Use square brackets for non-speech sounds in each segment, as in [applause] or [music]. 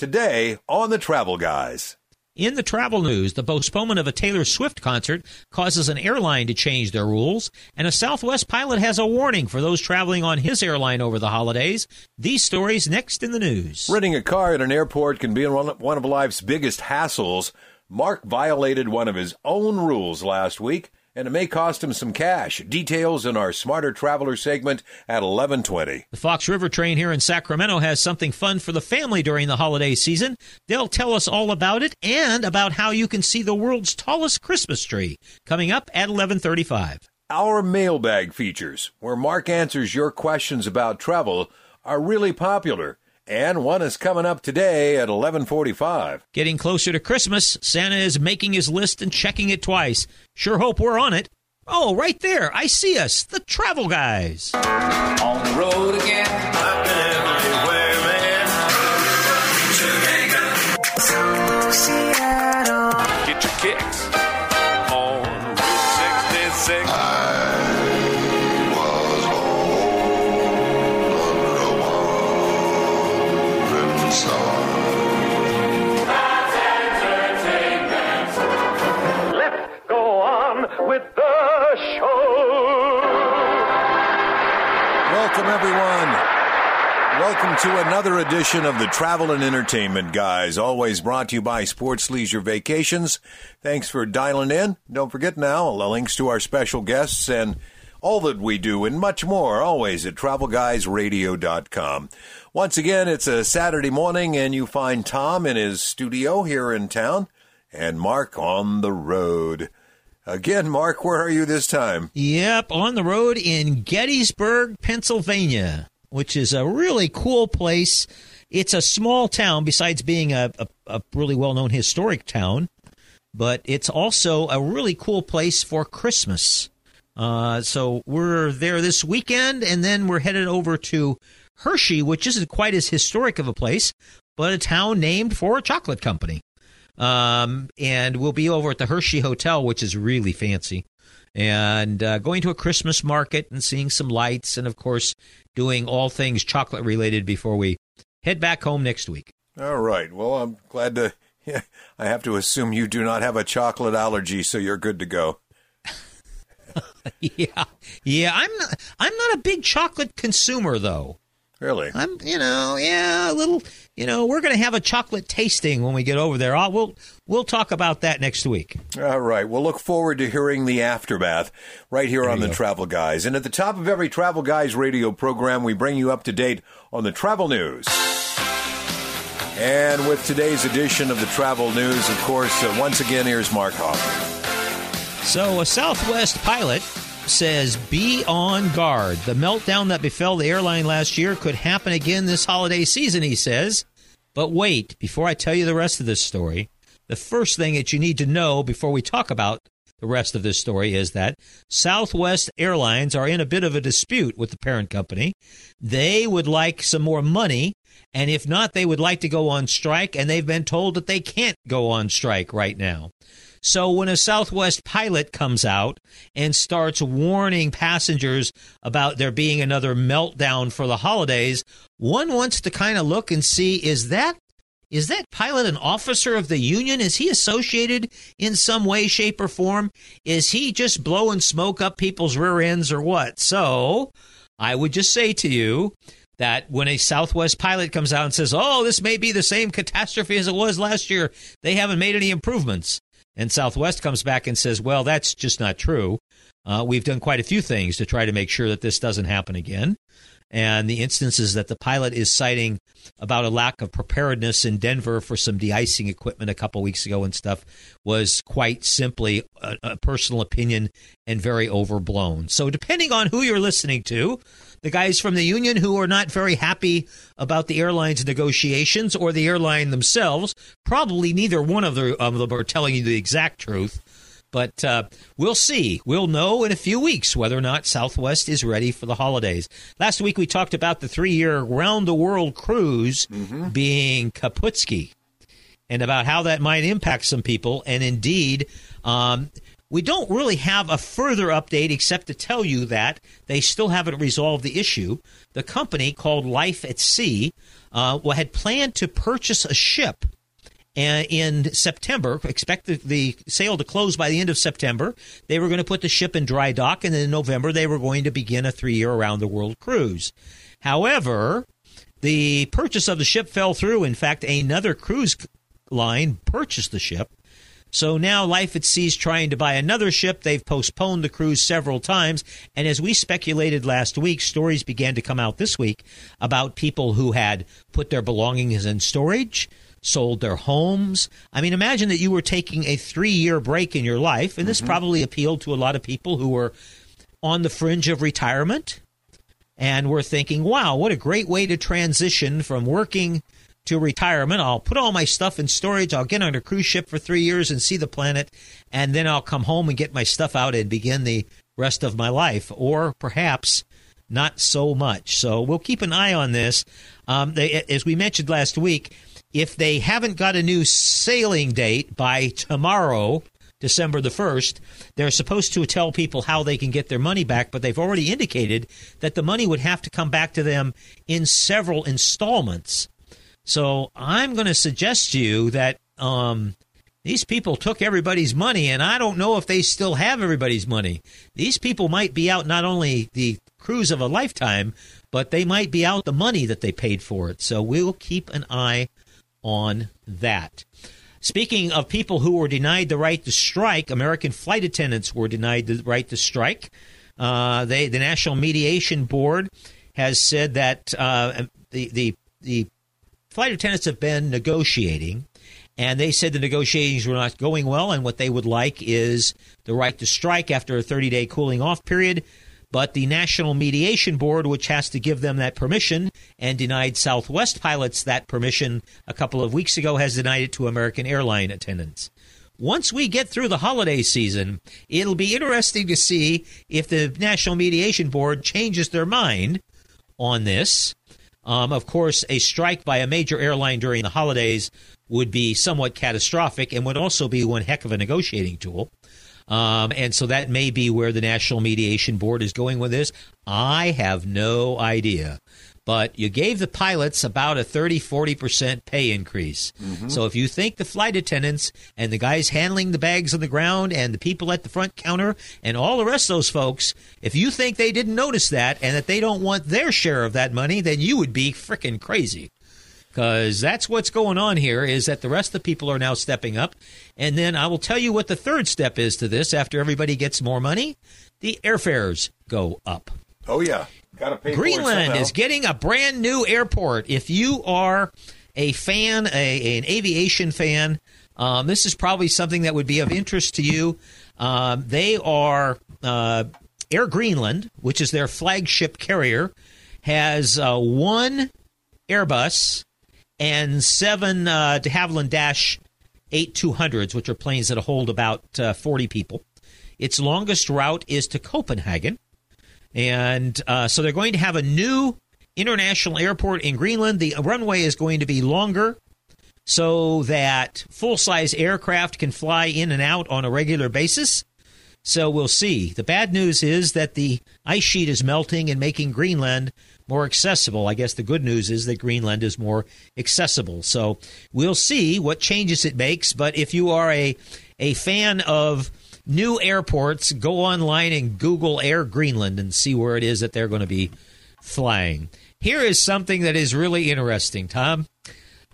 today on the Travel Guys. In the travel news, the postponement of a Taylor Swift concert causes an airline to change their rules, and a Southwest pilot has a warning for those traveling on his airline over the holidays. These stories next in the news. Renting a car at an airport can be one of life's biggest hassles. Mark violated one of his own rules last week and it may cost him some cash. Details in our Smarter Traveler segment at 11:20. The Fox River train here in Sacramento has something fun for the family during the holiday season. They'll tell us all about it and about how you can see the world's tallest Christmas tree coming up at 11:35. Our mailbag features, where Mark answers your questions about travel, are really popular and one is coming up today at 11:45. Getting closer to Christmas, Santa is making his list and checking it twice. Sure hope we're on it. Oh, right there. I see us, the travel guys. On the road again. With the show. Welcome, everyone. Welcome to another edition of the Travel and Entertainment Guys, always brought to you by Sports Leisure Vacations. Thanks for dialing in. Don't forget now, all the links to our special guests and all that we do and much more, always at travelguysradio.com. Once again, it's a Saturday morning and you find Tom in his studio here in town and Mark on the road. Again, Mark, where are you this time? Yep, on the road in Gettysburg, Pennsylvania, which is a really cool place. It's a small town, besides being a, a, a really well known historic town, but it's also a really cool place for Christmas. Uh, so we're there this weekend, and then we're headed over to Hershey, which isn't quite as historic of a place, but a town named for a chocolate company. Um, and we'll be over at the Hershey Hotel, which is really fancy, and uh, going to a Christmas market and seeing some lights, and of course, doing all things chocolate related before we head back home next week. All right. Well, I'm glad to. Yeah, [laughs] I have to assume you do not have a chocolate allergy, so you're good to go. [laughs] yeah, yeah. I'm not. I'm not a big chocolate consumer, though. Really? I'm, you know, yeah, a little, you know, we're going to have a chocolate tasting when we get over there. I'll, we'll we'll talk about that next week. All right. We'll look forward to hearing the aftermath right here there on the go. Travel Guys. And at the top of every Travel Guys radio program, we bring you up to date on the travel news. And with today's edition of the travel news, of course, uh, once again, here's Mark Hoffman. So, a Southwest pilot says be on guard. The meltdown that befell the airline last year could happen again this holiday season, he says. But wait, before I tell you the rest of this story, the first thing that you need to know before we talk about the rest of this story is that Southwest Airlines are in a bit of a dispute with the parent company. They would like some more money, and if not, they would like to go on strike, and they've been told that they can't go on strike right now. So when a Southwest pilot comes out and starts warning passengers about there being another meltdown for the holidays, one wants to kind of look and see is that is that pilot an officer of the union? Is he associated in some way, shape, or form? Is he just blowing smoke up people's rear ends or what? So I would just say to you that when a Southwest pilot comes out and says, Oh, this may be the same catastrophe as it was last year, they haven't made any improvements. And Southwest comes back and says, well, that's just not true. Uh, we've done quite a few things to try to make sure that this doesn't happen again. And the instances that the pilot is citing about a lack of preparedness in Denver for some de-icing equipment a couple weeks ago and stuff was quite simply a, a personal opinion and very overblown. So depending on who you're listening to, the guys from the union who are not very happy about the airline's negotiations or the airline themselves. Probably neither one of them are telling you the exact truth. But uh, we'll see. We'll know in a few weeks whether or not Southwest is ready for the holidays. Last week we talked about the three year round the world cruise mm-hmm. being Kaputski and about how that might impact some people. And indeed, um, we don't really have a further update except to tell you that they still haven't resolved the issue. The company called Life at Sea uh, had planned to purchase a ship Uh, in September. Expect the, the, sale to close by the end of September. They were going to put the ship in dry dock, and in November they were going to begin a three-year around-the-world cruise. However, the purchase of the ship fell through. In fact, another cruise line purchased the ship. So now Life at Sea is trying to buy another ship. They've postponed the cruise several times. And as we speculated last week, stories began to come out this week about people who had put their belongings in storage, sold their homes. I mean, imagine that you were taking a three year break in your life, and this mm-hmm. probably appealed to a lot of people who were on the fringe of retirement and were thinking, wow, what a great way to transition from working to retirement. I'll put all my stuff in storage. I'll get on a cruise ship for three years and see the planet, and then I'll come home and get my stuff out and begin the rest of my life. Or perhaps not so much. So we'll keep an eye on this. Um, they, as we mentioned last week, if they haven't got a new sailing date by tomorrow, December the 1st, they're supposed to tell people how they can get their money back, but they've already indicated that the money would have to come back to them in several installments. So I'm going to suggest to you that um, these people took everybody's money, and I don't know if they still have everybody's money. These people might be out not only the cruise of a lifetime, but they might be out the money that they paid for it. So we'll keep an eye on that. Speaking of people who were denied the right to strike, American flight attendants were denied the right to strike. Uh, they, the National Mediation Board has said that uh, the, the, the flight attendants have been negotiating, and they said the negotiations were not going well, and what they would like is the right to strike after a 30 day cooling off period. But the National Mediation Board, which has to give them that permission and denied Southwest pilots that permission a couple of weeks ago, has denied it to American airline attendants. Once we get through the holiday season, it'll be interesting to see if the National Mediation Board changes their mind on this um, of course, a strike by a major airline during the holidays would be somewhat catastrophic and would also be one heck of a negotiating tool. Um, and so that may be where the National Mediation Board is going with this. I have no idea but you gave the pilots about a 30 40% pay increase. Mm-hmm. So if you think the flight attendants and the guys handling the bags on the ground and the people at the front counter and all the rest of those folks, if you think they didn't notice that and that they don't want their share of that money, then you would be freaking crazy. Because that's what's going on here is that the rest of the people are now stepping up. And then I will tell you what the third step is to this after everybody gets more money the airfares go up. Oh, yeah. Got to pay Greenland is getting a brand new airport. If you are a fan, a, an aviation fan, um, this is probably something that would be of interest to you. Um, they are uh, Air Greenland, which is their flagship carrier, has uh, one Airbus and seven uh, de Havilland Dash 8200s, which are planes that hold about uh, 40 people. Its longest route is to Copenhagen. And uh, so they're going to have a new international airport in Greenland. The runway is going to be longer so that full size aircraft can fly in and out on a regular basis. So we'll see. The bad news is that the ice sheet is melting and making Greenland more accessible. I guess the good news is that Greenland is more accessible. So we'll see what changes it makes. But if you are a, a fan of new airports, go online and Google Air Greenland and see where it is that they're going to be flying. Here is something that is really interesting, Tom.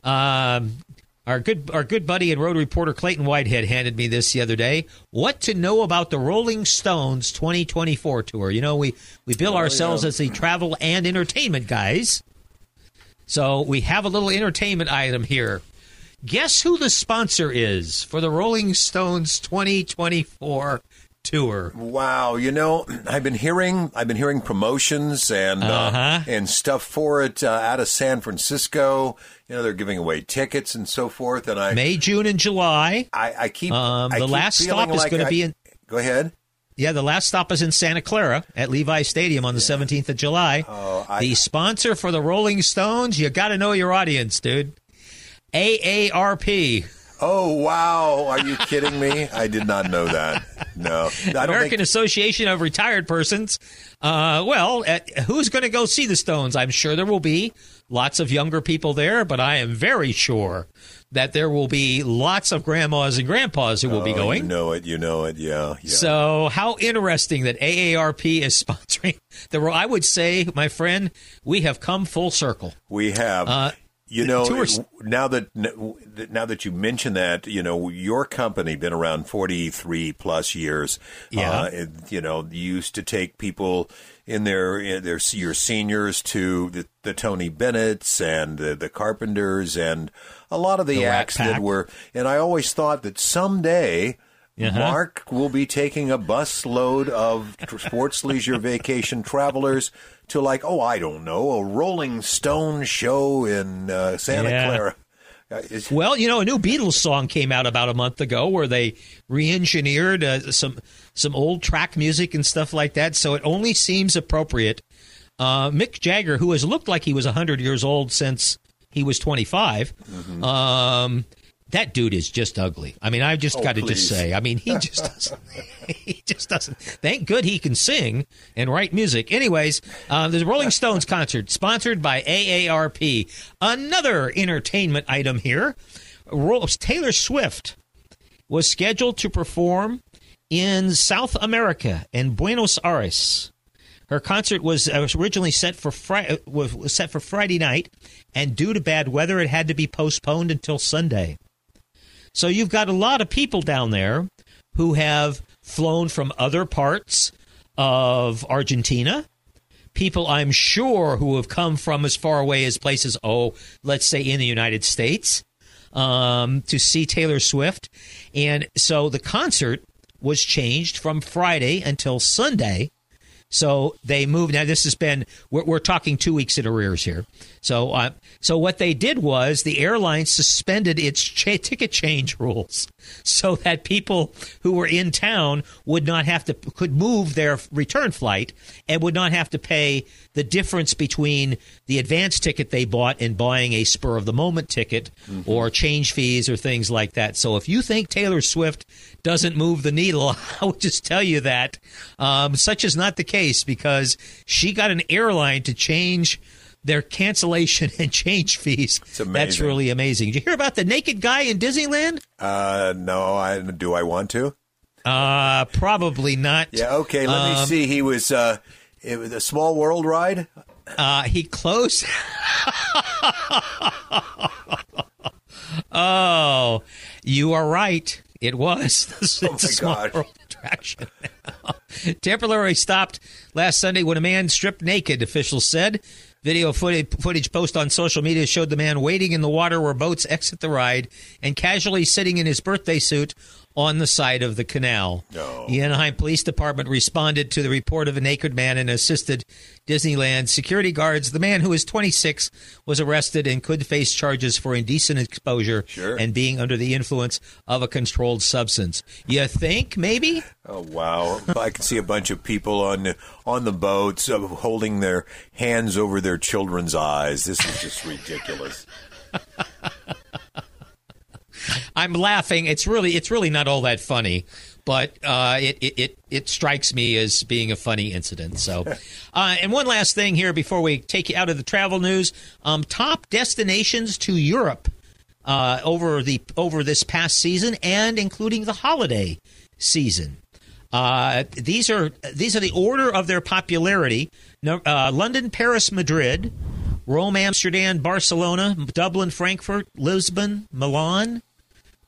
Um, our good our good buddy and road reporter Clayton Whitehead handed me this the other day. What to know about the Rolling Stones 2024 tour? You know, we we bill oh, ourselves yeah. as the travel and entertainment guys. So we have a little entertainment item here. Guess who the sponsor is for the Rolling Stones 2024 tour? Wow, you know, [clears throat] I've been hearing I've been hearing promotions and uh, uh-huh. uh, and stuff for it uh, out of San Francisco. You know, they're giving away tickets and so forth. And I May, June, and July. I, I keep um, I the keep last stop is going to be in. Go ahead. Yeah, the last stop is in Santa Clara at Levi Stadium on the yeah. 17th of July. Oh, I, the sponsor for the Rolling Stones, you got to know your audience, dude. AARP. Oh wow! Are you kidding me? I did not know that. No, American think. Association of Retired Persons. Uh, well, uh, who's going to go see the Stones? I'm sure there will be lots of younger people there, but I am very sure that there will be lots of grandmas and grandpas who will be Oh, going. You know it. You know it. Yeah. yeah. So, how interesting that AARP is [laughs] sponsoring the. I would say, my friend, we have come full circle. We have. Uh, you know, now that now that you mention that, you know, your company been around forty three plus years. Yeah. Uh, it- you know, used to take people in their in their your seniors to the, the Tony Bennett's and the, the Carpenters and a lot of the, The acts that were. And I always thought that someday. Uh-huh. Mark will be taking a bus load of sports leisure vacation travelers to like, oh, I don't know, a Rolling Stone show in uh, Santa Yeah. Clara. Uh, Well, you know, a new Beatles song came out about a month ago where they re-engineered uh, some some old track music and stuff like that. So it only seems appropriate. Uh, Mick Jagger, who has looked like he was hundred years old since he was 25, um, that dude is just ugly. I mean, I've just Oh, got to just say, I mean, he just [laughs] doesn't. [laughs] he just doesn't. Thank good he can sing and write music. Anyways, uh, the Rolling Stones [laughs] concert sponsored by AARP. Another entertainment item here. Taylor Swift was scheduled to perform in South America in Buenos Aires. Her concert was uh, originally set for Fri- uh, was set for Friday night, and due to bad weather, it had to be postponed until Sunday. So you've got a lot of people down there who have flown from other parts of Argentina. People I'm sure who have come from as far away as places, oh, let's say in the United States, um, to see Taylor Swift. And so the concert was changed from Friday until Sunday. So they moved. Now this has been we're, we're talking two weeks in arrears here. So uh, so what they did was the airline suspended its cha- ticket change rules so that people who were in town would not have to could move their return flight and would not have to pay the difference between the advance ticket they bought and buying a spur of the moment ticket or change fees or things like that. So if you think Taylor Swift doesn't move the needle, [laughs] I would just tell you that um, such is not the case because she got an airline to change their cancellation [laughs] and change fees. amazing. That's really amazing. Did you hear about the naked guy in Disneyland? uh, no, I do. I want to. Uh, probably not. Yeah. Okay. Let me Um, see. He was. Uh, it was a small world ride. Uh, he closed. [laughs] oh, you are right. It was. [laughs] It's Oh my small gosh. world attraction. Temporarily stopped last Sunday when a man stripped naked, officials said. Video footage, footage post on social media showed the man wading in the water where boats exit the ride and casually sitting in his birthday suit on the side of the canal. No. The Anaheim Police Department responded to the report of a naked man and assisted Disneyland security guards. The man, who is 26, was arrested and could face charges for indecent exposure Sure. and being under the influence of a controlled substance. You think, maybe? Oh wow! [laughs] I can see a bunch of people on the, on the boats uh, holding their hands over their children's eyes. This is just ridiculous. [laughs] I'm laughing. It's really, it's really not all that funny, but uh, it, it, it, it strikes me as being a funny incident. So, [laughs] uh, and one last thing here before we take you out of the travel news: um, top destinations to Europe uh, over the over this past season, and including the holiday season. Uh, these are these are the order of their popularity: uh, London, Paris, Madrid, Rome, Amsterdam, Barcelona, Dublin, Frankfurt, Lisbon, Milan.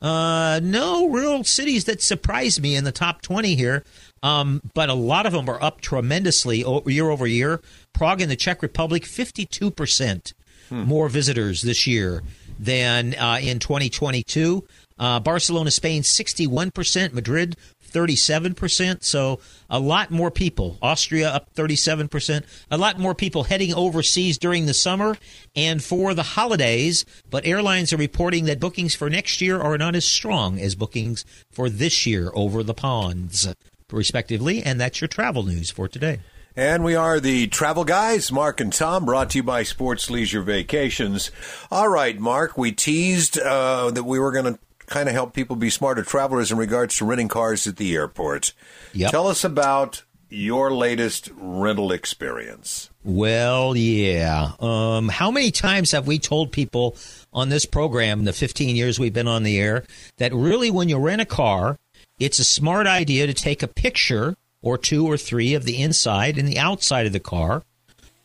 Uh, no real cities that surprised me in the top 20 here, um, but a lot of them are up tremendously year over year. Prague in the Czech Republic, 52% more visitors this year than uh, in 2022. Uh, Barcelona, Spain, 61%. Madrid, 37%. So a lot more people. Austria up 37%. A lot more people heading overseas during the summer and for the holidays. But airlines are reporting that bookings for next year are not as strong as bookings for this year over the ponds, respectively. And that's your travel news for today. And we are the travel guys, Mark and Tom, brought to you by Sports Leisure Vacations. All right, Mark, we teased uh, that we were going to kind of help people be smarter travelers in regards to renting cars at the airports. Yep. Tell us about your latest rental experience. Well, yeah. Um, how many times have we told people on this program, in the 15 years we've been on the air, that really when you rent a car, it's a smart idea to take a picture or two or three of the inside and the outside of the car,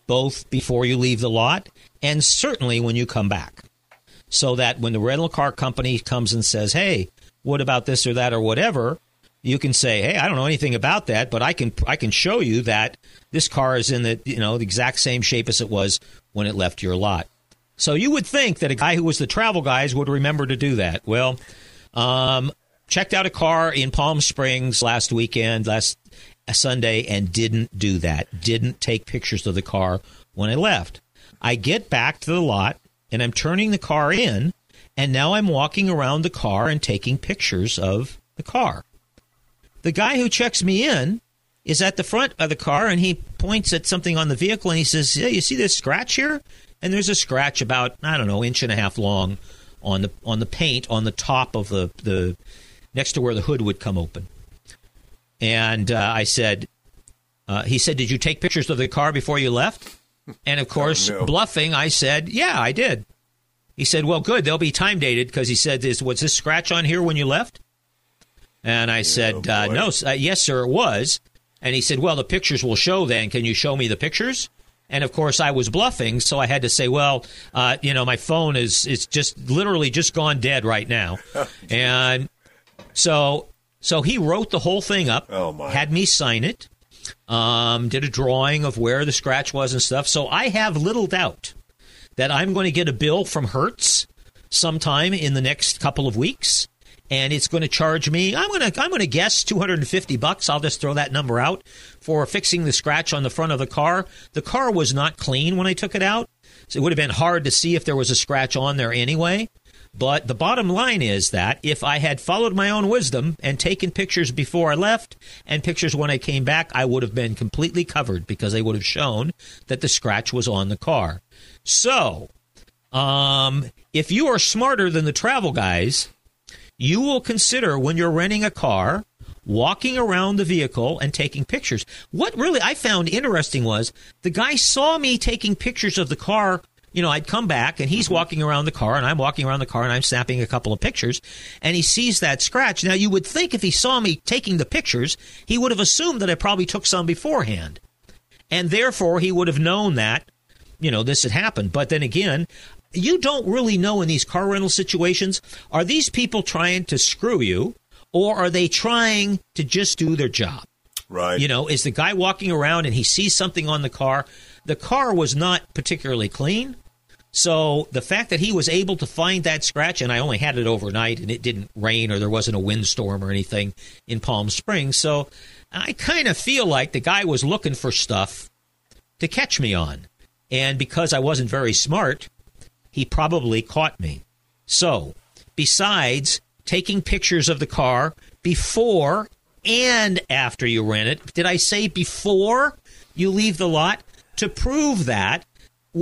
both before you leave the lot and certainly when you come back. So that when the rental car company comes and says, hey, what about this or that or whatever, you can say, "Hey, I don't know anything about that, but I can I can show you that this car is in the you know the exact same shape as it was when it left your lot." So you would think that a guy who was the travel guys would remember to do that. Well, um, checked out a car in Palm Springs last weekend, last Sunday, and didn't do that. Didn't take pictures of the car when I left. I get back to the lot and I'm turning the car in, and now I'm walking around the car and taking pictures of the car. The guy who checks me in is at the front of the car and he points at something on the vehicle and he says, "Yeah, you see this scratch here?" And there's a scratch about I don't know inch and a half long on the on the paint on the top of the the next to where the hood would come open. And uh, I said, uh, he said, "Did you take pictures of the car before you left?" And of course, Oh, no. bluffing, I said, "Yeah, I did." He said, "Well, good. They'll be time dated because he said, "Is was this scratch on here when you left?" And I said, uh, "No, uh, yes, sir, it was." And he said, "Well, the pictures will show. Then, can you show me the pictures?" And of course, I was bluffing, so I had to say, "Well, uh, you know, my phone is is just literally just gone dead right now," [laughs] and so so he wrote the whole thing up, Oh, had me sign it, um, did a drawing of where the scratch was and stuff. So I have little doubt that I'm going to get a bill from Hertz sometime in the next couple of weeks, and it's going to charge me. I'm going to I'm going to guess 250 bucks. I'll just throw that number out for fixing the scratch on the front of the car. The car was not clean when I took it out, so it would have been hard to see if there was a scratch on there anyway. But the bottom line is that if I had followed my own wisdom and taken pictures before I left and pictures when I came back, I would have been completely covered because they would have shown that the scratch was on the car. So, um, if you are smarter than the travel guys, you will consider when you're renting a car walking around the vehicle and taking pictures. What really I found interesting was the guy saw me taking pictures of the car. You know, I'd come back and he's mm-hmm. walking around the car and I'm walking around the car and I'm snapping a couple of pictures and he sees that scratch. Now, you would think if he saw me taking the pictures, he would have assumed that I probably took some beforehand. And therefore, he would have known that, you know, this had happened. But then again, you don't really know in these car rental situations are these people trying to screw you or are they trying to just do their job? Right. You know, is the guy walking around and he sees something on the car? The car was not particularly clean. So the fact that he was able to find that scratch, and I only had it overnight and it didn't rain or there wasn't a windstorm or anything in Palm Springs. So I kind of feel like the guy was looking for stuff to catch me on. And because I wasn't very smart, he probably caught me. So, besides taking pictures of the car before and after you rent it, did I say before you leave the lot? To prove that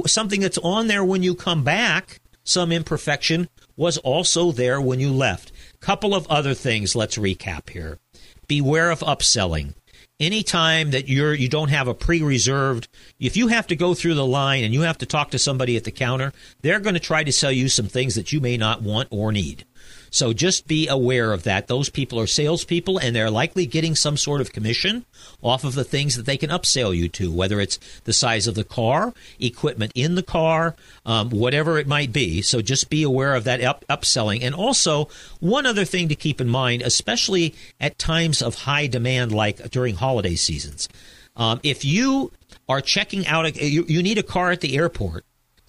something that's on there when you come back, some imperfection, was also there when you left. Couple of other things let's recap here. Beware of upselling anytime that you're you don't have a pre-reserved if you have to go through the line and you have to talk to somebody at the counter they're going to try to sell you some things that you may not want or need so just be aware of that. Those people are salespeople and they're likely getting some sort of commission off of the things that they can upsell you to whether it's the size of the car equipment in the car um, whatever it might be. So just be aware of that up- upselling. And also one other thing to keep in mind especially at times of high demand like during holiday seasons um, if you are checking out a, you, you need a car at the airport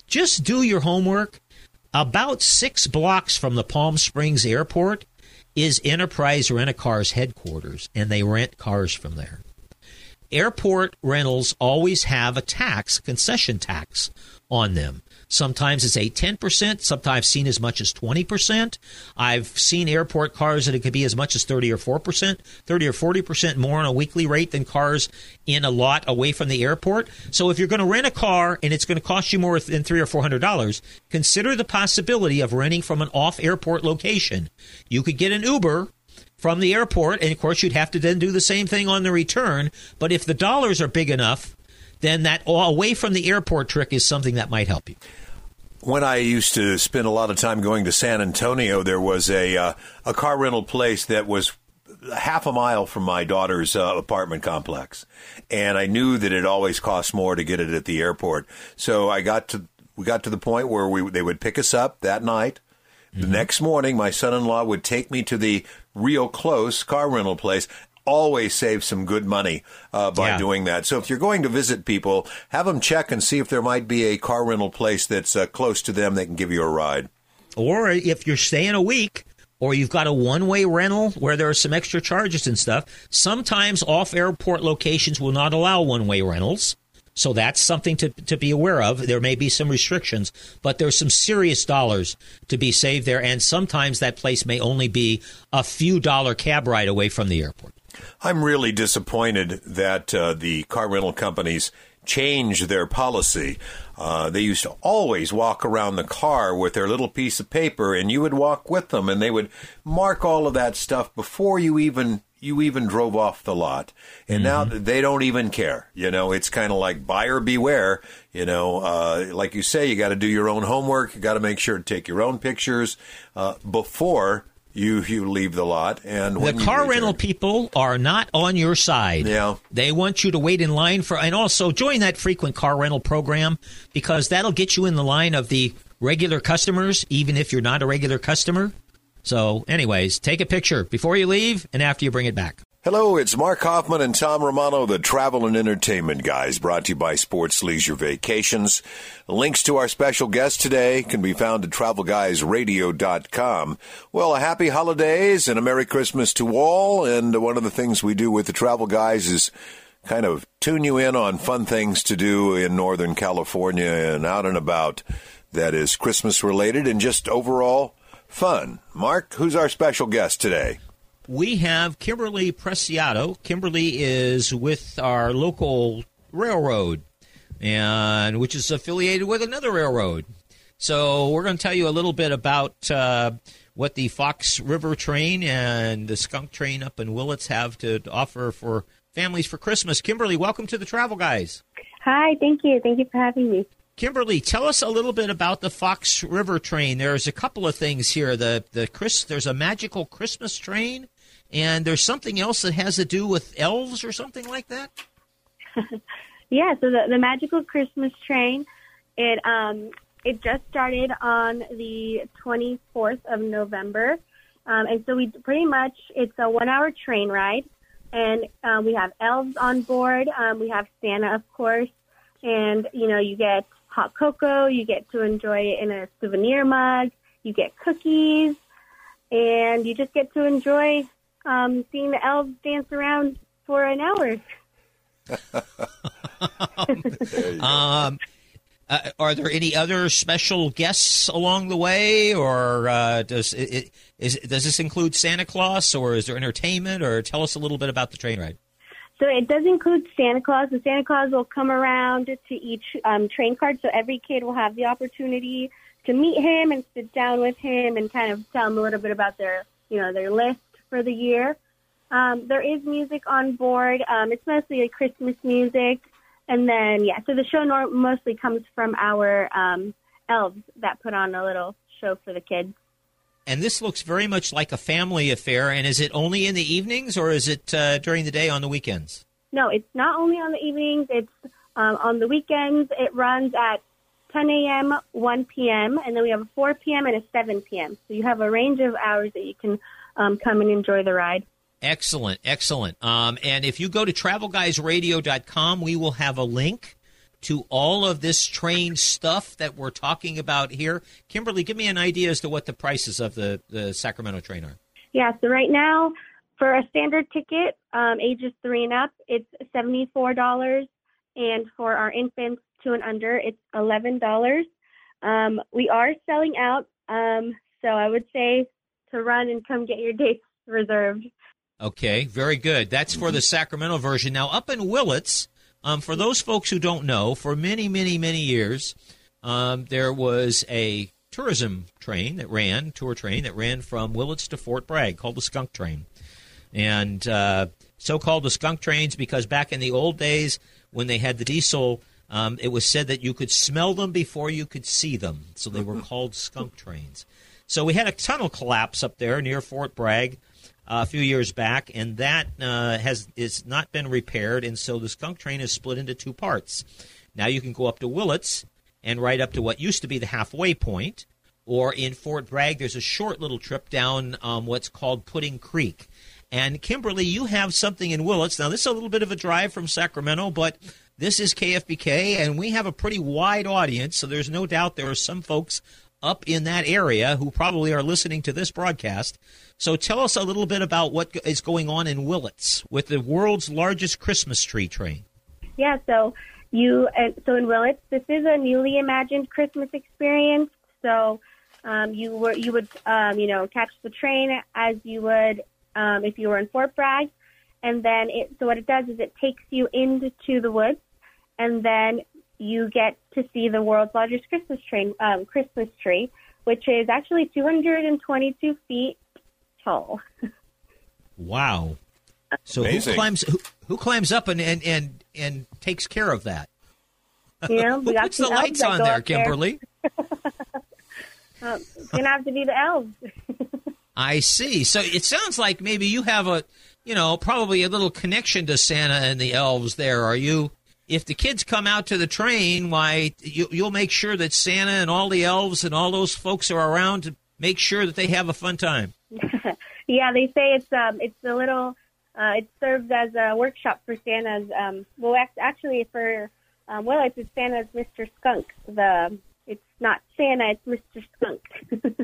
just do your homework about six blocks from the palm springs airport is enterprise rent-a-car's headquarters and they rent cars from there airport rentals always have a tax, concession tax on them. Sometimes it's 8, 10%. Sometimes I've seen as much as 20%. I've seen airport cars that it could be as much as 30 or 4%, 30 or 40% more on a weekly rate than cars in a lot away from the airport. So if you're going to rent a car and it's going to cost you more than three or four hundred dollars, consider the possibility of renting from an off airport location. You could get an Uber from the airport, and of course you'd have to then do the same thing on the return. But if the dollars are big enough, then that away from the airport trick is something that might help you. When I used to spend a lot of time going to San Antonio, there was a uh, a car rental place that was half a mile from my daughter's uh, apartment complex, and I knew that it always cost more to get it at the airport. So I got to we got to the point where we they would pick us up that night. The mm-hmm. next morning, my son-in-law would take me to the real close car rental place. Always save some good money uh, by yeah. doing that. So if you're going to visit people, have them check and see if there might be a car rental place that's uh, close to them that can give you a ride. Or if you're staying a week, or you've got a one way rental where there are some extra charges and stuff. Sometimes off airport locations will not allow one way rentals. So that's something to, to be aware of. There may be some restrictions, but there's some serious dollars to be saved there. And sometimes that place may only be a few dollar cab ride away from the airport. I'm really disappointed that uh, the car rental companies change their policy. Uh, they used to always walk around the car with their little piece of paper, and you would walk with them, and they would mark all of that stuff before you even you even drove off the lot. And mm-hmm. now they don't even care. You know, it's kind of like buyer beware. You know, uh, like you say, you got to do your own homework. You got to make sure to take your own pictures uh, before you you leave the lot and the car rental people are not on your side. Yeah. They want you to wait in line for and also join that frequent car rental program because that'll get you in the line of the regular customers even if you're not a regular customer. So, anyways, take a picture. Before you leave and after you bring it back. Hello, it's Mark Hoffman and Tom Romano, the travel and entertainment guys, brought to you by Sports Leisure Vacations. Links to our special guest today can be found at travelguysradio.com. Well, a happy holidays and a Merry Christmas to all. And one of the things we do with the Travel Guys is kind of tune you in on fun things to do in Northern California and out and about that is Christmas related and just overall fun. Mark, who's our special guest today? We have Kimberly Preciado. Kimberly is with our local railroad, and which is affiliated with another railroad. So we're going to tell you a little bit about uh, what the Fox River train and the Skunk train up in Willits have to offer for families for Christmas. Kimberly, welcome to the Travel Guys. Hi, thank you. Thank you for having me. Kimberly, tell us a little bit about the Fox River train. There's a couple of things here. The the Chris, there's a magical Christmas train, and there's something else that has to do with elves or something like that. [laughs] yeah, so the, the magical Christmas train, it um it just started on the 24th of November, um, and so we pretty much it's a one hour train ride, and um, we have elves on board. Um, we have Santa, of course, and you know you get hot cocoa. You get to enjoy it in a souvenir mug. You get cookies, and you just get to enjoy um, seeing the elves dance around for an hour. um, uh, are there any other special guests along the way, or uh, does it, is, does this include Santa Claus, or is there entertainment? Or tell us a little bit about the train ride. So it does include Santa Claus. The Santa Claus will come around to each um, train card, so every kid will have the opportunity to meet him and sit down with him and kind of tell him a little bit about their, you know, their list for the year. Um, there is music on board. Um, it's mostly like Christmas music, and then yeah. So the show mostly comes from our um, elves that put on a little show for the kids and this looks very much like a family affair. And is it only in the evenings, or is it uh, during the day on the weekends? No, it's not only on the evenings. It's um, on the weekends. It runs at 10 a.m., 1 p.m., and then we have a 4 p.m. and a 7 p.m. So you have a range of hours that you can um, come and enjoy the ride. Excellent, excellent. Um, and if you go to travelguysradio.com, we will have a link to all of this train stuff that we're talking about here. Kimberly, give me an idea as to what the prices of the, the Sacramento train are. Yeah, so right now, for a standard ticket, um, ages three and up, it's $74. And for our infants two and under, it's $11. Um, we are selling out, um, so I would say to run and come get your dates reserved. Okay, very good. That's for the Sacramento version. Now, up in Willits, um, for those folks who don't know, for many, many, many years, um, there was a tourism train that ran, tour train that ran from Willits to Fort Bragg called the Skunk Train. And uh, so called the skunk trains because back in the old days when they had the diesel, um, it was said that you could smell them before you could see them. So they were [laughs] called skunk trains. So we had a tunnel collapse up there near Fort Bragg uh, a few years back, and that uh, has is not been repaired, and so the skunk train is split into two parts. Now you can go up to Willits and right up to what used to be the halfway point, or in Fort Bragg, there's a short little trip down um, what's called Pudding Creek. And Kimberly, you have something in Willits. Now, this is a little bit of a drive from Sacramento, but this is KFBK, and we have a pretty wide audience, so there's no doubt there are some folks up in that area who probably are listening to this broadcast. So tell us a little bit about what is going on in Willits with the world's largest Christmas tree train. Yeah, so you uh, so in Willits, this is a newly imagined Christmas experience. So um, you were you would um, you know catch the train as you would um, if you were in Fort Bragg, and then it so what it does is it takes you into the woods, and then you get to see the world's largest Christmas tree, um, Christmas tree, which is actually 222 feet tall. Wow! So Amazing. who climbs who, who climbs up and, and, and, and takes care of that? Yeah, know, Who puts the lights on there, up there. Kimberly? [laughs] Um, it's gonna have to be the elves. [laughs] I see. So it sounds like maybe you have a, you know, probably a little connection to Santa and the elves there. Are you? If the kids come out to the train, why you, you'll make sure that Santa and all the elves and all those folks are around to make sure that they have a fun time. [laughs] Yeah, they say it's um it's a little uh it serves as a workshop for Santa's um well actually for um well it's Santa's Mr. Skunk. The it's not Santa, it's Mr. Skunk.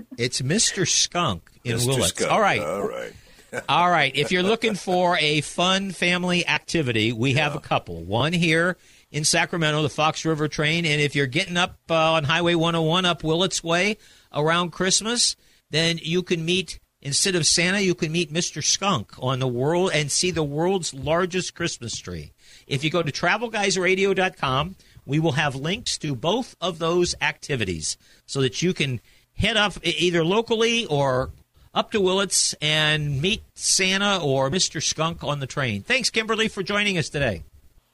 [laughs] It's Mr. Skunk in Mr. Willits. Skunk. All right. All right. All right. If you're looking for a fun family activity, we have a couple. One here in Sacramento, the Fox River Train. And if you're getting up uh, on Highway 101 up Willits Way around Christmas, then you can meet, instead of Santa, you can meet Mr. Skunk on the world and see the world's largest Christmas tree. If you go to travelguysradio.com, we will have links to both of those activities so that you can head up either locally or up to Willits and meet Santa or Mr. Skunk on the train. Thanks, Kimberly, for joining us today.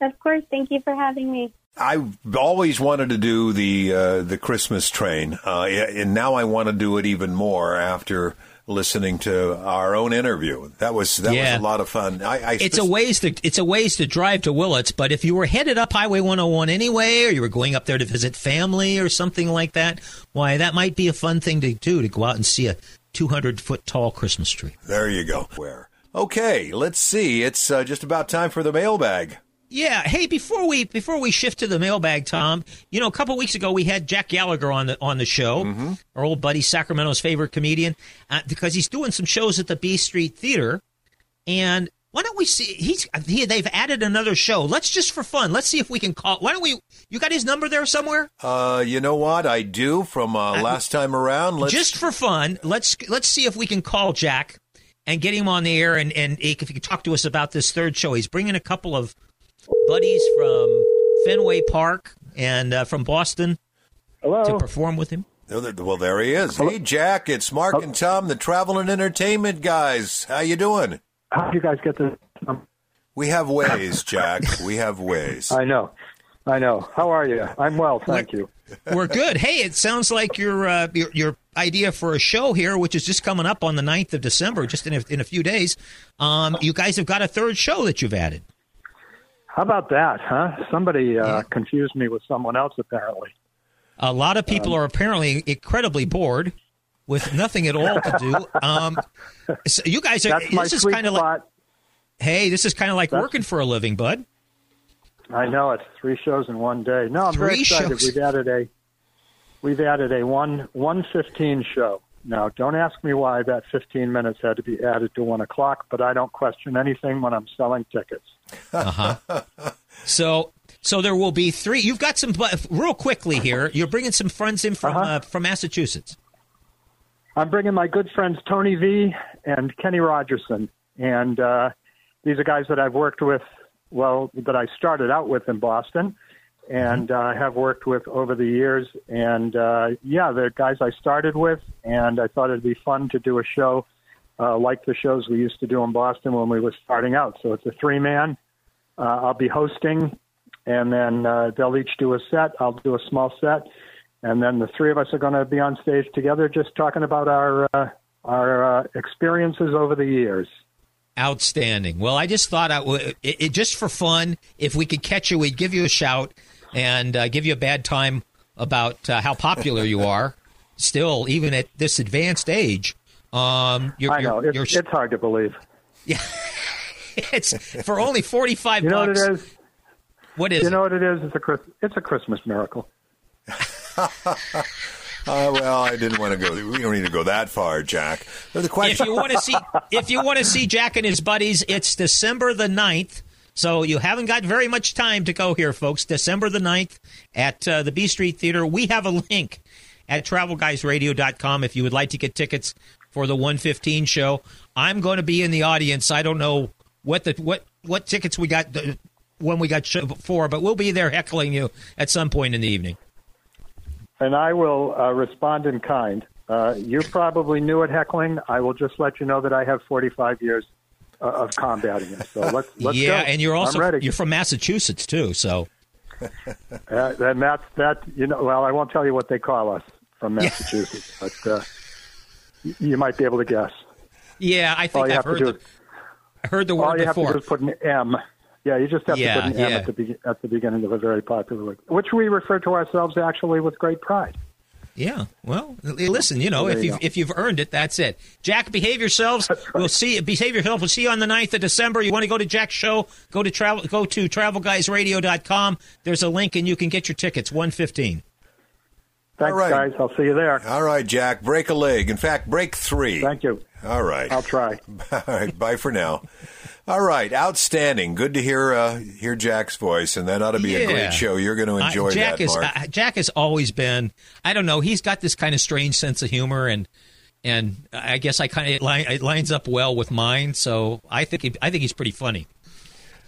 of course, thank you for having me. I've always wanted to do the uh, the Christmas train, uh, and now I want to do it even more after listening to our own interview. That was that Yeah. was a lot of fun. I, I It's a ways to it's a ways to drive to Willits, but if you were headed up Highway 101 anyway, or you were going up there to visit family or something like that, why that might be a fun thing to do to go out and see a 200 foot tall Christmas tree. There you go. Where? Okay, let's see. It's uh, just about time for the mailbag. Yeah. Hey, before we before we shift to the mailbag, Tom, you know, a couple weeks ago we had Jack Gallagher on the on the show, our old buddy, Sacramento's favorite comedian, uh, because he's doing some shows at the B Street Theater, and why don't we see? He's he, they've added another show. Let's just for fun. Let's see if we can call. Why don't we? You got his number there somewhere? Uh, you know what I do from uh, last time around? Let's just for fun, let's let's see if we can call Jack and get him on the air, and and if he can talk to us about this third show. He's bringing a couple of buddies from Fenway Park and uh, from Boston Hello? to perform with him. Well, there he is. Hey, Jack, it's Mark and Tom, the travel and entertainment guys. How you doing? How do you guys get this? Um, We have ways, Jack. We have ways. I know. I know. How are you? I'm well, thank you. We're good. Hey, it sounds like your uh, your your idea for a show here, which is just coming up on the 9th of December, just in a, in a few days. Um, you guys have got a third show that you've added. How about that, huh? Somebody uh, confused me with someone else, apparently. A lot of people are apparently incredibly bored with nothing at all to do. [laughs] Um, so you guys are. This is kind of like. Hey, this is kind of like That's- working for a living, bud. I know it's three shows in one day. No, I'm very excited. shows. We've added a we've added a one one fifteen show. Now, don't ask me why that fifteen minutes had to be added to one o'clock, but I don't question anything when I'm selling tickets. Uh huh. [laughs] so So there will be three. You've got some real quickly here. You're bringing some friends in from Uh-huh. uh, from Massachusetts. I'm bringing my good friends Tony V and Kenny Rogerson, and uh, these are guys that I've worked with. Well, that I started out with in Boston, and uh, have worked with over the years. And uh, yeah, they're guys I started with, and I thought it'd be fun to do a show uh, like the shows we used to do in Boston when we were starting out. So it's a three man. Uh, I'll be hosting, and then uh, they'll each do a set. I'll do a small set, and then the three of us are going to be on stage together, just talking about our uh, our uh, experiences over the years. Outstanding. Well, I just thought I would, it, it, just for fun, if we could catch you, we'd give you a shout and uh, give you a bad time about uh, how popular you are. Still, even at this advanced age, um, you're, I know you're, it's, you're, it's hard to believe. [laughs] Yeah, it's for only forty five. You know bucks. what it is? What is? You it? know what it is? It's a it's a Christmas miracle. [laughs] Uh, well, I didn't want to go. We don't need to go that far, Jack. The if you want to see [laughs] if you want to see Jack and his buddies, it's December the 9th. So you haven't got very much time to go here, folks. December the 9th at uh, the B Street Theater. We have a link at travelguysradio.com if you would like to get tickets for the 115 show. I'm going to be in the audience. I don't know what the what what tickets we got uh, when we got show before, but we'll be there heckling you at some point in the evening. And I will uh, respond in kind. Uh, you're probably new at heckling. I will just let you know that I have 45 years uh, of combating it. So let's, [laughs] let's yeah, go. and you're also ready. you're from Massachusetts too, so Uh, and that's that. You know, well, I won't tell you what they call us from Massachusetts, but uh, y- you might be able to guess. yeah, I think I've heard the, is I heard the all word you have to before. do is put an M. Yeah, you just have Yeah, to put an yeah. M at the be- at the beginning of a very popular word, which we refer to ourselves actually with great pride. Yeah. Well, listen, you know, There if you you've if you've earned it, that's it. Jack, behave yourselves. right. We'll see. Behave yourself. We'll see you on the 9th of December. You want to go to Jack's show? Go to travel. Go to travelguysradio.com. There's a link, and you can get your tickets. One fifteen. Thanks, All right. guys. I'll see you there. All right, Jack, break a leg. In fact, break three. Thank you. All right. I'll try. [laughs] All right, bye for now. All right, outstanding. Good to hear uh, hear Jack's voice, and that ought to be a great show. You're going to enjoy Jack that, is Mark. uh, Jack has always been. I don't know. He's got this kind of strange sense of humor, and and I guess I kind of it, li- it lines up well with mine. So I think he, I think he's pretty funny.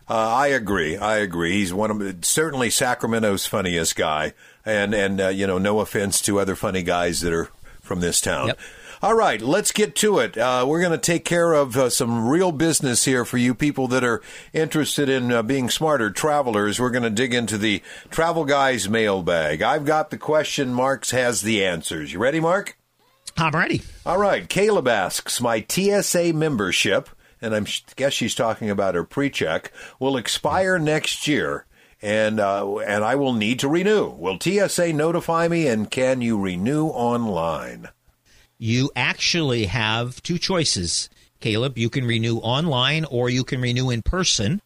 Uh, I agree. I agree. He's one of certainly Sacramento's funniest guy, and and uh, you know, no offense to other funny guys that are from this town. Yep. All right, let's get to it. Uh, we're going to take care of uh, some real business here for you people that are interested in uh, being smarter travelers. We're going to dig into the Travel Guys mailbag. I've got the question. Mark's has the answers. You ready, Mark? I'm ready. All right. Caleb asks, my TSA membership, and I guess she's talking about her pre-check, will expire next year, and uh, and I will need to renew. Will TSA notify me, and can you renew online? you actually have two choices, Caleb. You can renew online or you can renew in person,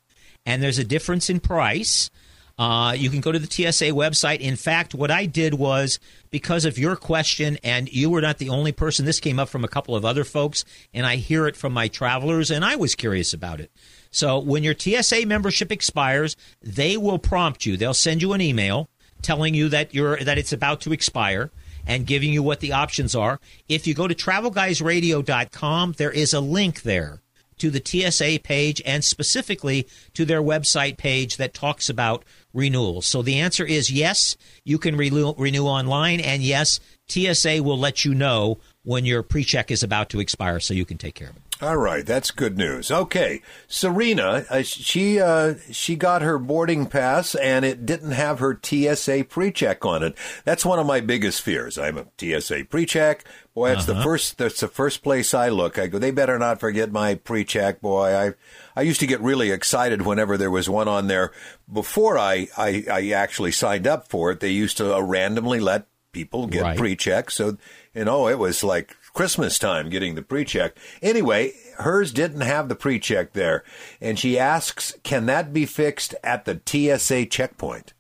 and there's a difference in price. Uh, you can go to the TSA website. In fact, what I did was because of your question, and you were not the only person, this came up from a couple of other folks, and I hear it from my travelers, and I was curious about it. So when your TSA membership expires, they will prompt you. They'll send you an email telling you that you're that it's about to expire and giving you what the options are. If you go to travelguysradio.com, there is a link there to the TSA page and specifically to their website page that talks about renewals. So the answer is yes, you can renew, renew online, and yes, TSA will let you know when your pre check is about to expire so you can take care of it. All right, that's good news. Okay, Serena, uh, she uh, she got her boarding pass and it didn't have her TSA pre-check on it. That's one of my biggest fears. I'm a TSA pre-check. Boy, that's the first that's the first place I look. I go, they better not forget my pre-check. Boy, I I used to get really excited whenever there was one on there. Before I I, I actually signed up for it, they used to uh, randomly let people get Right. pre-check. So you know, it was like Christmas time getting the pre-check. Anyway, hers didn't have the pre-check there, and she asks, "Can that be fixed at the TSA checkpoint?"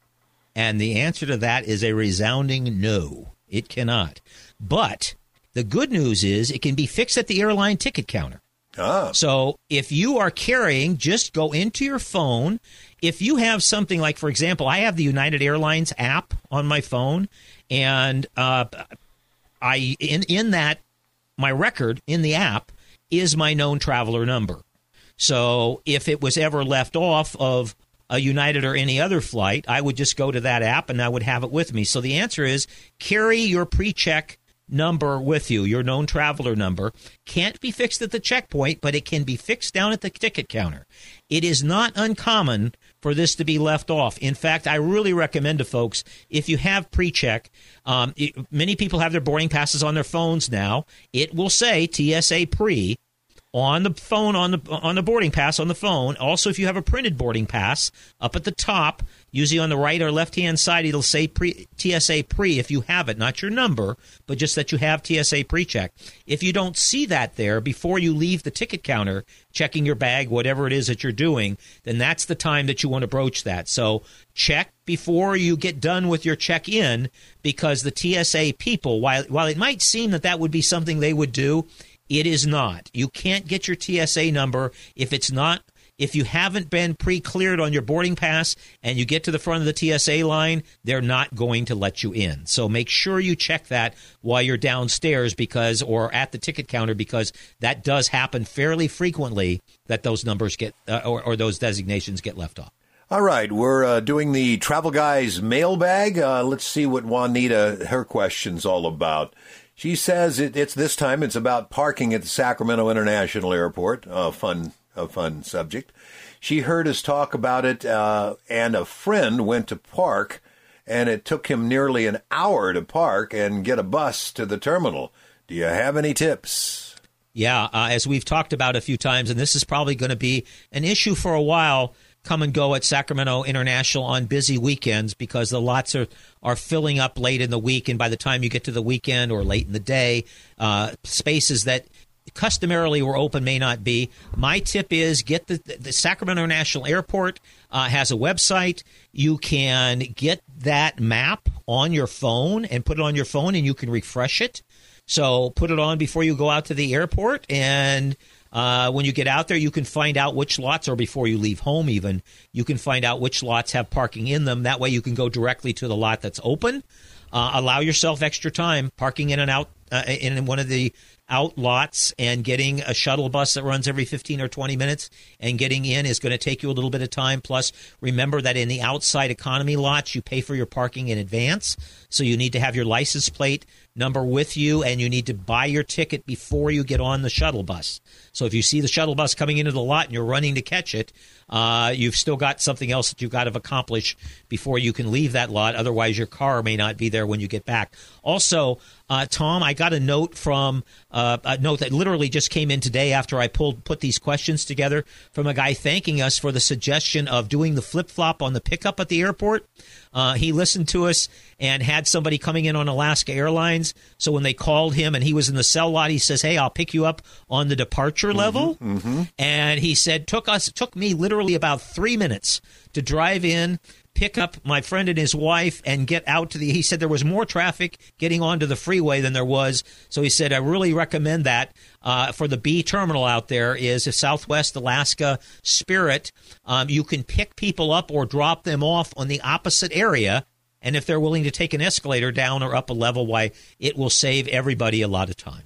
And the answer to that is a resounding no. It cannot. But the good news is it can be fixed at the airline ticket counter. Ah. So if you are carrying, just go into your phone. If you have something like, for example, I have the United Airlines app on my phone, and uh, I in in that my record in the app is my known traveler number. So if it was ever left off of a United or any other flight, I would just go to that app and I would have it with me. So the answer is carry your pre-check number with you, your known traveler number. Can't be fixed at the checkpoint, but it can be fixed down at the ticket counter. It is not uncommon for this to be left off. In fact, I really recommend to folks if you have pre-check. Um, it, many people have their boarding passes on their phones now. It will say TSA pre on the phone on the on the boarding pass on the phone. Also, if you have a printed boarding pass, up at the top, usually on the right or left hand side, it'll say pre, TSA pre if you have it, not your number, but just that you have TSA pre check. If you don't see that there before you leave the ticket counter, checking your bag, whatever it is that you're doing, then that's the time that you want to broach that. So check before you get done with your check in because the TSA people, while while it might seem that that would be something they would do, it is not. You can't get your TSA number if it's not if you haven't been pre-cleared on your boarding pass and you get to the front of the TSA line, they're not going to let you in. So make sure you check that while you're downstairs because or at the ticket counter because that does happen fairly frequently that those numbers get uh, or, or those designations get left off. All right, we're uh, doing the Travel Guys mailbag. Uh, let's see what Juanita, her question's all about. She says it, it's this time it's about parking at the Sacramento International Airport. A fun, a fun subject. She heard us talk about it, uh, and a friend went to park, and it took him nearly an hour to park and get a bus to the terminal. Do you have any tips? Yeah, uh, as we've talked about a few times, and this is probably going to be an issue for a while come and go at Sacramento International on busy weekends because the lots are, are filling up late in the week. And by the time you get to the weekend or late in the day, uh, spaces that customarily were open may not be. My tip is get the, the Sacramento National Airport uh, has a website. You can get that map on your phone and put it on your phone and you can refresh it. So put it on before you go out to the airport and uh, when you get out there, you can find out which lots, or before you leave home, even, you can find out which lots have parking in them. That way, you can go directly to the lot that's open. Uh, allow yourself extra time parking in and out uh, in one of the out lots and getting a shuttle bus that runs every 15 or 20 minutes and getting in is going to take you a little bit of time. Plus, remember that in the outside economy lots, you pay for your parking in advance. So you need to have your license plate number with you and you need to buy your ticket before you get on the shuttle bus. So if you see the shuttle bus coming into the lot and you're running to catch it, uh, you've still got something else that you've got to accomplish before you can leave that lot. Otherwise, your car may not be there when you get back. Also, uh, Tom, I got a note from uh, a note that literally just came in today after I pulled put these questions together from a guy thanking us for the suggestion of doing the flip flop on the pickup at the airport. Uh, he listened to us and had somebody coming in on Alaska Airlines. So when they called him and he was in the cell lot, he says, "Hey, I'll pick you up on the departure level." Mm-hmm, mm-hmm. And he said, "Took us took me literally about three minutes to drive in." pick up my friend and his wife and get out to the he said there was more traffic getting onto the freeway than there was so he said i really recommend that uh, for the b terminal out there is a southwest alaska spirit um, you can pick people up or drop them off on the opposite area and if they're willing to take an escalator down or up a level why it will save everybody a lot of time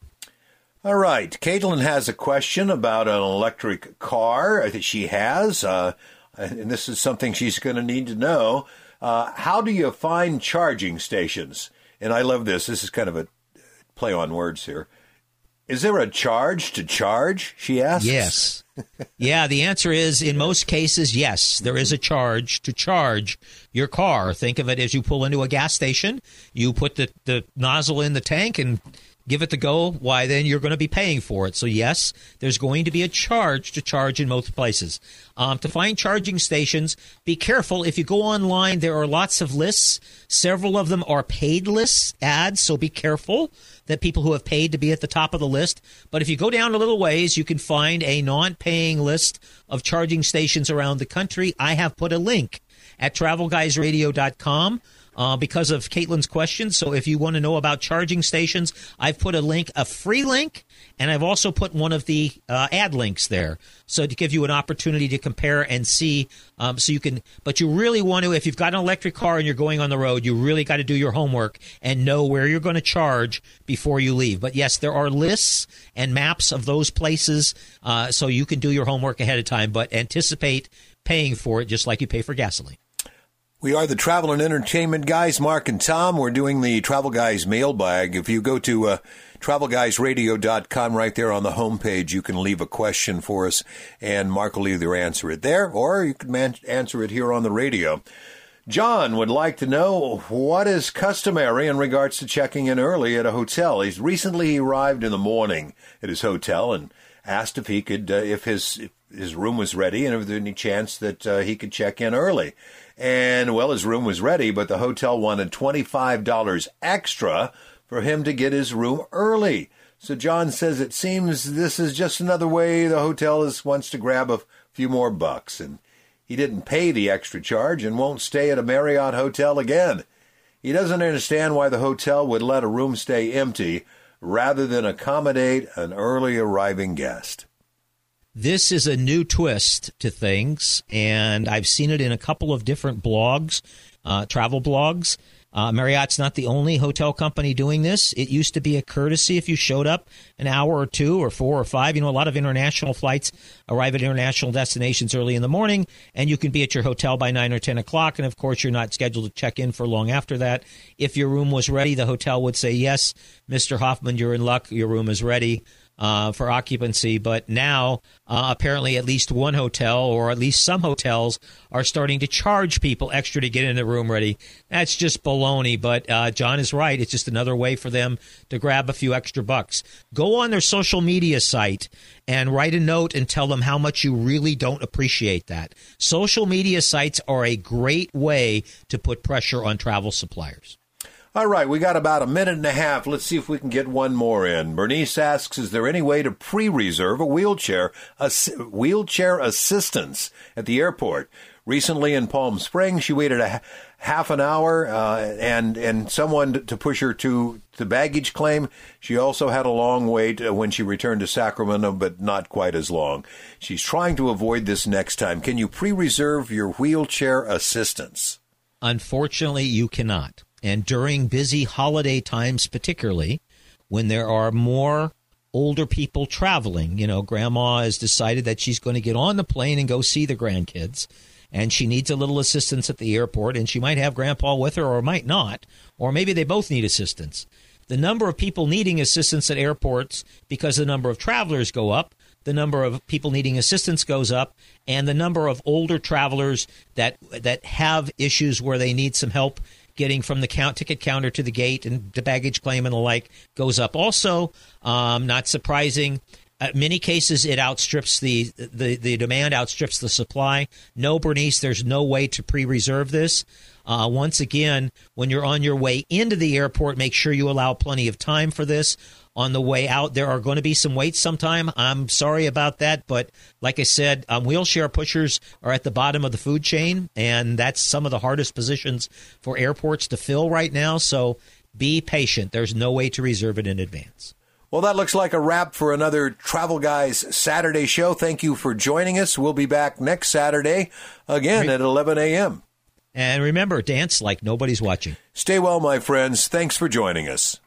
all right. Caitlin has a question about an electric car that she has. Uh, and this is something she's going to need to know. Uh, how do you find charging stations? And I love this. This is kind of a play on words here. Is there a charge to charge? She asks. Yes. yeah, the answer is in most cases, yes. There is a charge to charge your car. Think of it as you pull into a gas station, you put the, the nozzle in the tank and give it the go, why then you're going to be paying for it. So yes, there's going to be a charge to charge in most places. Um, to find charging stations, be careful. If you go online, there are lots of lists. Several of them are paid lists, ads. So be careful that people who have paid to be at the top of the list. But if you go down a little ways, you can find a non-paying list of charging stations around the country. I have put a link at travelguysradio.com uh, because of Caitlin's question. So if you want to know about charging stations, I've put a link, a free link, and I've also put one of the uh, ad links there. So to give you an opportunity to compare and see, um, so you can, but you really want to, if you've got an electric car and you're going on the road, you really got to do your homework and know where you're going to charge before you leave. But yes, there are lists and maps of those places, uh, so you can do your homework ahead of time, but anticipate paying for it just like you pay for gasoline. We are the travel and entertainment guys, Mark and Tom. We're doing the Travel Guys mailbag. If you go to uh, travelguysradio.com, right there on the homepage, you can leave a question for us, and Mark will either answer it there or you can man- answer it here on the radio. John would like to know what is customary in regards to checking in early at a hotel. He's recently arrived in the morning at his hotel and asked if he could, uh, if his if his room was ready and if there any chance that uh, he could check in early. And well, his room was ready, but the hotel wanted $25 extra for him to get his room early. So John says it seems this is just another way the hotel is wants to grab a few more bucks and he didn't pay the extra charge and won't stay at a Marriott hotel again. He doesn't understand why the hotel would let a room stay empty rather than accommodate an early arriving guest. This is a new twist to things, and I've seen it in a couple of different blogs, uh, travel blogs. Uh, Marriott's not the only hotel company doing this. It used to be a courtesy if you showed up an hour or two or four or five. You know, a lot of international flights arrive at international destinations early in the morning, and you can be at your hotel by nine or ten o'clock. And of course, you're not scheduled to check in for long after that. If your room was ready, the hotel would say, "Yes, Mr. Hoffman, you're in luck. Your room is ready." Uh, for occupancy. But now, uh, apparently, at least one hotel or at least some hotels are starting to charge people extra to get in the room ready. That's just baloney. But uh, John is right. It's just another way for them to grab a few extra bucks. Go on their social media site and write a note and tell them how much you really don't appreciate that. Social media sites are a great way to put pressure on travel suppliers. All right, we got about a minute and a half. Let's see if we can get one more in. Bernice asks, is there any way to pre-reserve a wheelchair, a wheelchair assistance at the airport? Recently in Palm Springs, she waited a half an hour uh, and and someone to push her to the baggage claim. She also had a long wait uh, when she returned to Sacramento, but not quite as long. She's trying to avoid this next time. Can you pre-reserve your wheelchair assistance? Unfortunately, you cannot. And during busy holiday times, particularly when there are more older people traveling, you know, grandma has decided that she's going to get on the plane and go see the grandkids. And she needs a little assistance at the airport, and she might have grandpa with her or might not, or maybe they both need assistance. The number of people needing assistance at airports because the number of travelers go up, the number of people needing assistance goes up, and the number of older travelers that that have issues where they need some help getting from the count ticket counter to the gate and the baggage claim and the like goes up. Also, um, not surprising. Uh, many cases, it outstrips the, the the demand outstrips the supply. No, Bernice, there's no way to pre-reserve this. Uh, once again, when you're on your way into the airport, make sure you allow plenty of time for this on the way out. There are going to be some waits sometime. I'm sorry about that, but like I said, um, wheelchair pushers are at the bottom of the food chain, and that's some of the hardest positions for airports to fill right now. So be patient. There's no way to reserve it in advance. Well, that looks like a wrap for another Travel Guys Saturday show. Thank you for joining us. We'll be back next Saturday again at 11 a.m. And remember, dance like nobody's watching. Stay well, my friends. Thanks for joining us.